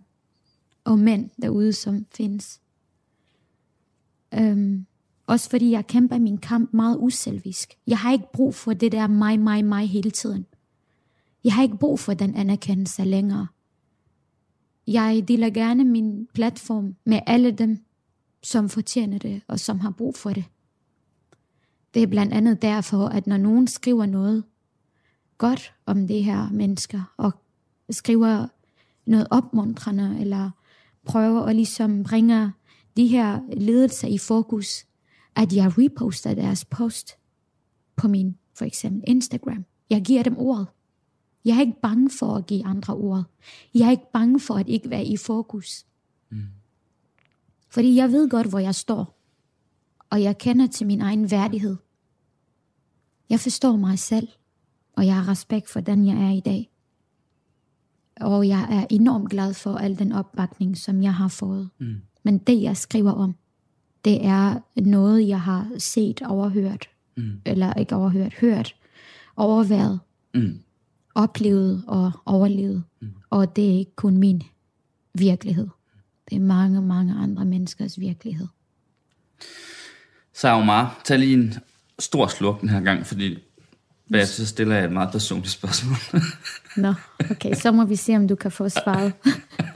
og mænd derude, som findes. Øhm, også fordi jeg kæmper min kamp meget uselvisk. Jeg har ikke brug for det der mig, mig, mig hele tiden. Jeg har ikke brug for den anerkendelse længere. Jeg deler gerne min platform med alle dem, som fortjener det og som har brug for det. Det er blandt andet derfor, at når nogen skriver noget godt om det her mennesker, og skriver noget opmuntrende, eller prøver at ligesom bringe de her ledelser i fokus, at jeg reposter deres post på min, for eksempel Instagram. Jeg giver dem ordet. Jeg er ikke bange for at give andre ordet. Jeg er ikke bange for at ikke være i fokus. Mm. Fordi jeg ved godt, hvor jeg står. Og jeg kender til min egen værdighed. Jeg forstår mig selv, og jeg har respekt for den, jeg er i dag. Og jeg er enormt glad for al den opbakning, som jeg har fået. Mm. Men det, jeg skriver om, det er noget, jeg har set, overhørt, mm. eller ikke overhørt, hørt, overværet, Mm. oplevet og overlevet. Mm. Og det er ikke kun min virkelighed. Det er mange, mange andre menneskers virkelighed. Så Omar, tag lige en stor sluk den her gang, fordi bagefter så stiller jeg et meget personligt spørgsmål. Nå, okay, så må vi se, om du kan få svaret. [laughs]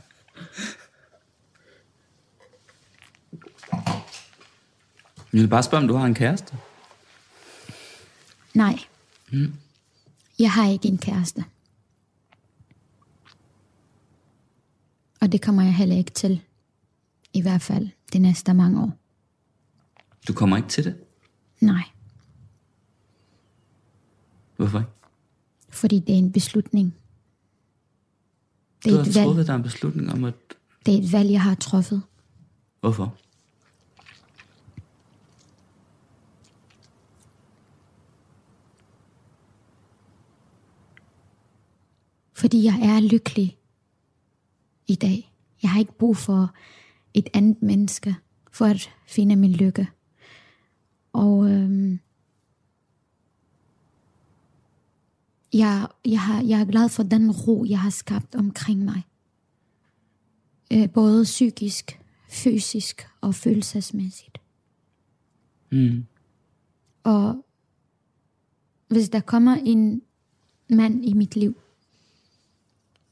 Jeg vil bare spørge, om du har en kæreste? Nej. Mm. Jeg har ikke en kæreste. Og det kommer jeg heller ikke til. I hvert fald de næste mange år. Du kommer ikke til det? Nej, Hvorfor ikke? fordi det er en beslutning. Det Du er, har et valg, truffet dig en beslutning om, at... det er et valg, jeg har truffet. Hvorfor? fordi jeg er lykkelig i dag. Jeg har ikke brug for et andet menneske for at finde min lykke. Og øhm, jeg, jeg, har, jeg er glad for den ro, jeg har skabt omkring mig. Øh, både psykisk, fysisk og følelsesmæssigt. Mm. Og hvis der kommer en mand i mit liv,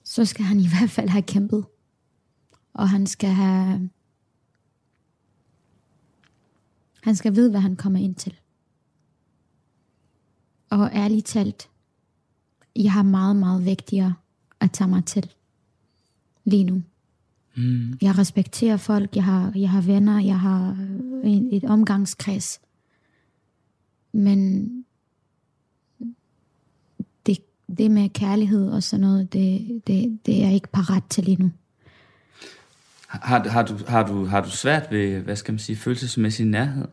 så skal han i [laughs] hvert fald have kæmpet. Og han skal have... Han skal vide, hvad han kommer ind til. Og ærligt talt, jeg har meget, meget vigtigere at tage mig til lige nu. Mm. Jeg respekterer folk, jeg har, jeg har venner, jeg har en, et omgangskreds. Men det, med kærlighed og sådan noget, det, det, det er jeg ikke parat til lige nu. Har, har, du, har, du, har du svært ved, hvad skal man sige, følelsesmæssig nærhed?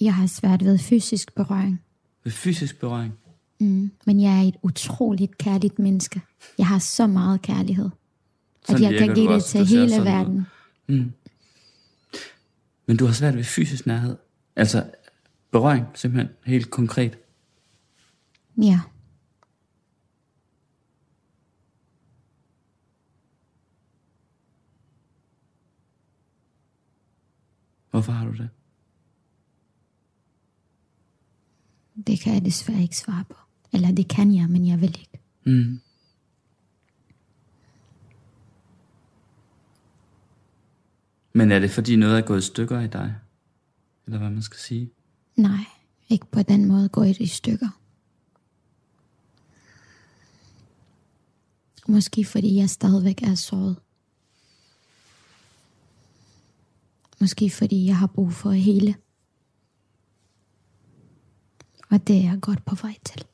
Jeg har svært ved fysisk berøring, Ved fysisk berøring? mm. men jeg er et utroligt kærligt menneske. Jeg har så meget kærlighed, Sådan at jeg kan give det også. til hele verden. Mm. Men du har svært ved fysisk nærhed? Altså berøring, simpelthen, helt konkret? Ja, Hvorfor har du det? det kan jeg desværre ikke svare på. Eller det kan jeg, men jeg vil ikke. Mm. Men er det fordi noget er gået i stykker i dig? Eller hvad man skal sige? Nej, ikke på den måde går det i stykker. Måske fordi jeg stadigvæk er såret. Måske fordi jeg har brug for at hele. Og det er jeg godt på vej til.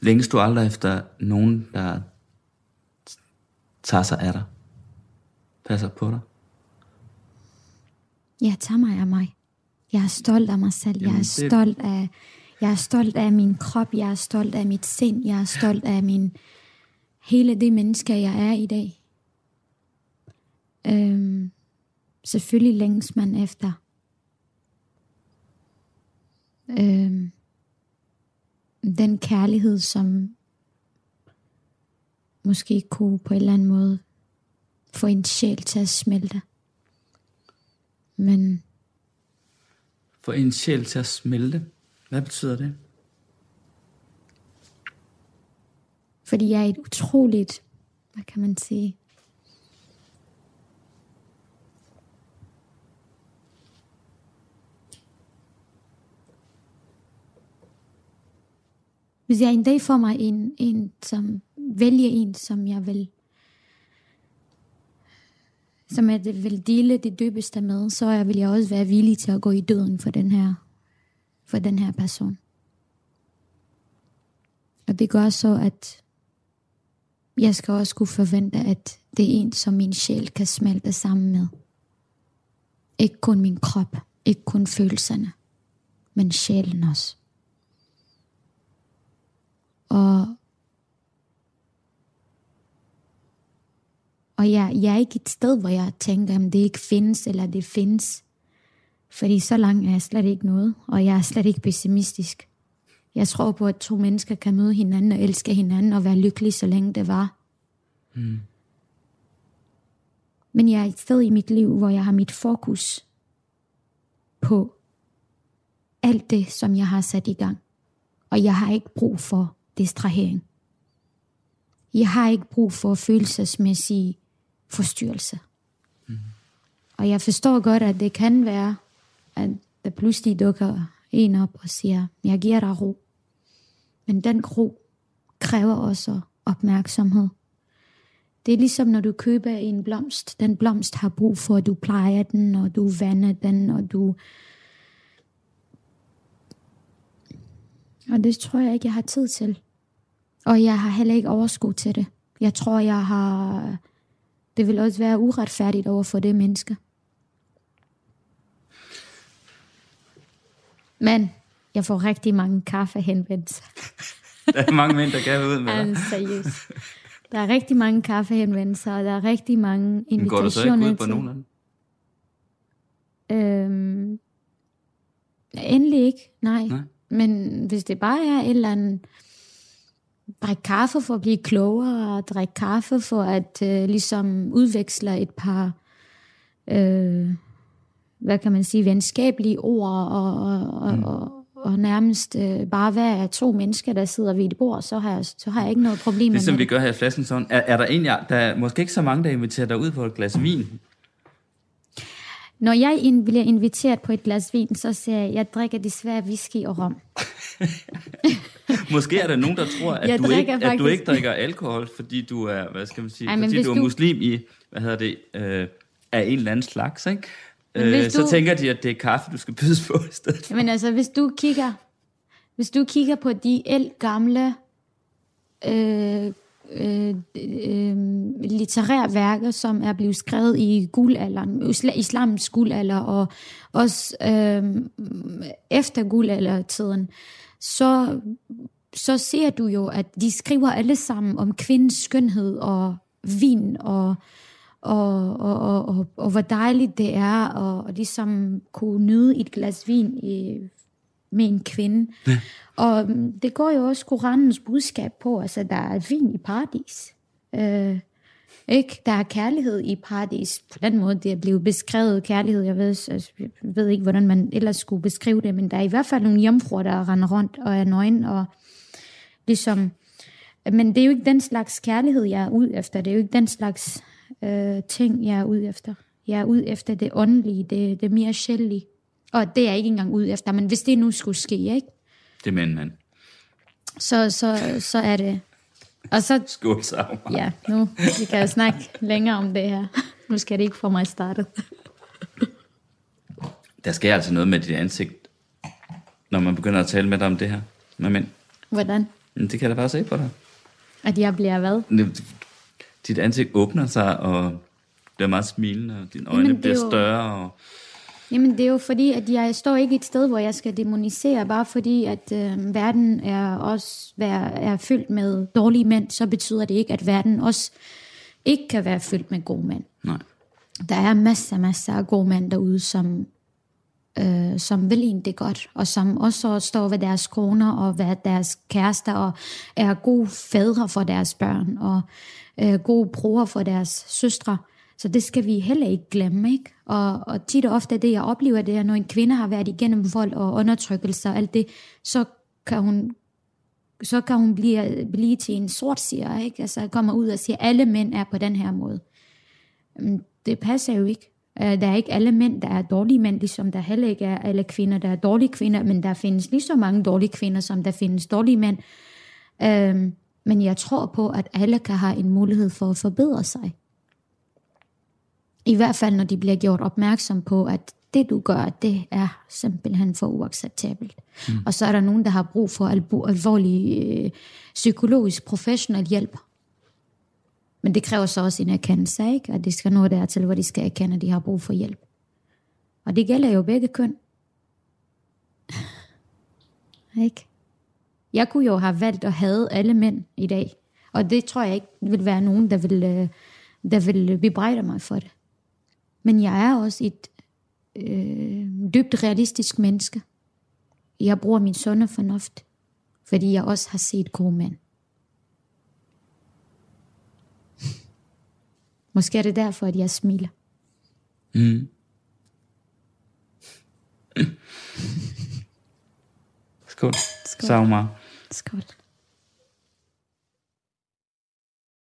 Længes du aldrig efter nogen, der tager sig af dig? Passer på dig? Jeg tager mig af mig. Jeg er stolt af mig selv. Jeg Jamen, er det- stolt af, jeg er stolt af min krop. Jeg er stolt af mit sind. Jeg er stolt af min hele det menneske, jeg er i dag. Øhm, selvfølgelig længes man efter. Øhm, den kærlighed, som måske kunne på en eller anden måde få en sjæl til at smelte. Men Få en sjæl til at smelte. Hvad betyder det? Fordi jeg er et utroligt, hvad kan man sige, Hvis jeg en dag får mig en, en som vælger en, som jeg vil, som jeg vil dele det dybeste med, så vil jeg også være villig til at gå i døden for den her, for den her person. Og det gør så, at jeg skal også kunne forvente, at det er en, som min sjæl kan smelte sammen med. Ikke kun min krop, ikke kun følelserne, men sjælen også. Og, og jeg, jeg er ikke et sted, hvor jeg tænker, om det ikke findes, eller det findes. Fordi så langt er jeg slet ikke noget, og jeg er slet ikke pessimistisk. Jeg tror på, at to mennesker kan møde hinanden og elske hinanden og være lykkelige, så længe det var. Mm. Men jeg er et sted i mit liv, hvor jeg har mit fokus på alt det, som jeg har sat i gang. Og jeg har ikke brug for distrahering. Jeg har ikke brug for følelsesmæssige forstyrrelse. Mm. Og jeg forstår godt, at det kan være, at der pludselig dukker en op og siger, jeg giver dig ro. Men den kro kræver også opmærksomhed. Det er ligesom når du køber en blomst. Den blomst har brug for, at du plejer den, og du vander den, og du... Og det tror jeg ikke, jeg har tid til. Og jeg har heller ikke overskud til det. Jeg tror, jeg har... Det vil også være uretfærdigt over for det menneske. Men jeg får rigtig mange kaffehenvendelser. [laughs] Der er mange mænd, der gerne vil ud med dig. Altså, seriøst. Der er rigtig mange kaffehenvendelser, og der er rigtig mange Men går du så ikke invitationer ud på nogen af dem? Øhm, Endelig ikke, nej. Nej. Men hvis det bare er et eller andet, drikke kaffe for at blive klogere, og drikke kaffe for at øh, ligesom udveksle et par, øh, hvad kan man sige, venskabelige ord, og, og, og, mm. og, og nærmest øh, bare være to mennesker, der sidder ved et bord, så har jeg, så har jeg ikke noget problem Det er som med vi det. gør her i flasken sådan. Er, er der egentlig, der er måske ikke så mange, der inviterer dig ud på et glas vin? Når jeg in, bliver inviteret på et glas vin, så siger jeg, jeg drikker desværre whisky og rom. [laughs] Måske er der nogen, der tror, at, Jeg du ikke, drikker at du faktisk- ikke drikker alkohol, fordi du er, hvad skal man sige, Ej, fordi du er muslim i, hvad hedder det, øh, af en eller anden slags, ikke? Øh, så du- tænker de, at det er kaffe, du skal bydes på i stedet. Men altså, hvis du kigger, hvis du kigger på de el gamle øh, øh, øh, litterære værker, som er blevet skrevet i guldalderen, isla- islams guldalder, og også øh, efter guldaldertiden, så, så ser du jo, at de skriver alle sammen om kvindens skønhed og vin og og, og, og, og, og hvor dejligt det er at, at ligesom kunne nyde et glas vin i, med en kvinde. Ja. Og mm, det går jo også Koranens budskab på, altså der er vin i paradis. Øh, ikke? Der er kærlighed i paradis. På den måde, det er blevet beskrevet kærlighed. Jeg ved, altså, jeg ved ikke, hvordan man ellers skulle beskrive det, men der er i hvert fald nogle jomfruer, der render rundt og er nøgen, og ligesom... Men det er jo ikke den slags kærlighed, jeg er ude efter. Det er jo ikke den slags øh, ting, jeg er ude efter. Jeg er ude efter det åndelige, det, det mere sjældent. Og det er jeg ikke engang ude efter. Men hvis det nu skulle ske, ikke? Det er mænd, mand. Så, så, så er det... Og så, Skål sammen. ja, nu vi kan jo snakke længere om det her. Nu skal det ikke få mig startet. Der sker altså noget med dit ansigt, når man begynder at tale med dig om det her. Med mænd. Hvordan? Det kan jeg da bare se på dig. At jeg bliver hvad? Dit ansigt åbner sig, og bliver meget smilende, og dine øjne Jamen, er bliver jo- større. Og... Jamen det er jo fordi, at jeg står ikke et sted, hvor jeg skal demonisere, bare fordi, at øh, verden er også er, er fyldt med dårlige mænd, så betyder det ikke, at verden også ikke kan være fyldt med gode mænd. Nej. Der er masser, masser af gode mænd derude, som, øh, som vil en det godt, og som også står ved deres koner og ved deres kærester, og er gode fædre for deres børn, og øh, gode bror for deres søstre. Så det skal vi heller ikke glemme, ikke? Og, og tit og ofte det, jeg oplever, det er, når en kvinde har været igennem vold og undertrykkelse og alt det, så kan hun så kan hun blive, blive til en sort siger, ikke? Altså kommer ud og siger, at alle mænd er på den her måde. Øhm, det passer jo ikke. Øh, Der er ikke alle mænd, der er dårlige mænd, ligesom der heller ikke er alle kvinder, der er dårlige kvinder, men der findes lige så mange dårlige kvinder, som der findes dårlige mænd. Øhm, Men jeg tror på, at alle kan have en mulighed for at forbedre sig. I hvert fald, når de bliver gjort opmærksom på, at det du gør, det er simpelthen for uacceptabelt. Mm. Og så er der nogen, der har brug for alvorlig øh, psykologisk professionel hjælp. Men det kræver så også en erkendelse, ikke? At de skal nå dertil, hvor de skal erkende, at de har brug for hjælp. Og det gælder jo begge køn. [laughs] ikke? Jeg kunne jo have valgt at have alle mænd i dag. Og det tror jeg ikke vil være nogen, der vil, øh, der vil bebrejde mig for det. Men jeg er også et øh, dybt realistisk menneske. Jeg bruger min sunde fornuft, fordi jeg også har set gode mænd. Måske er det derfor, at jeg smiler. Mm. Skål. Skål. Sagmar. Skål.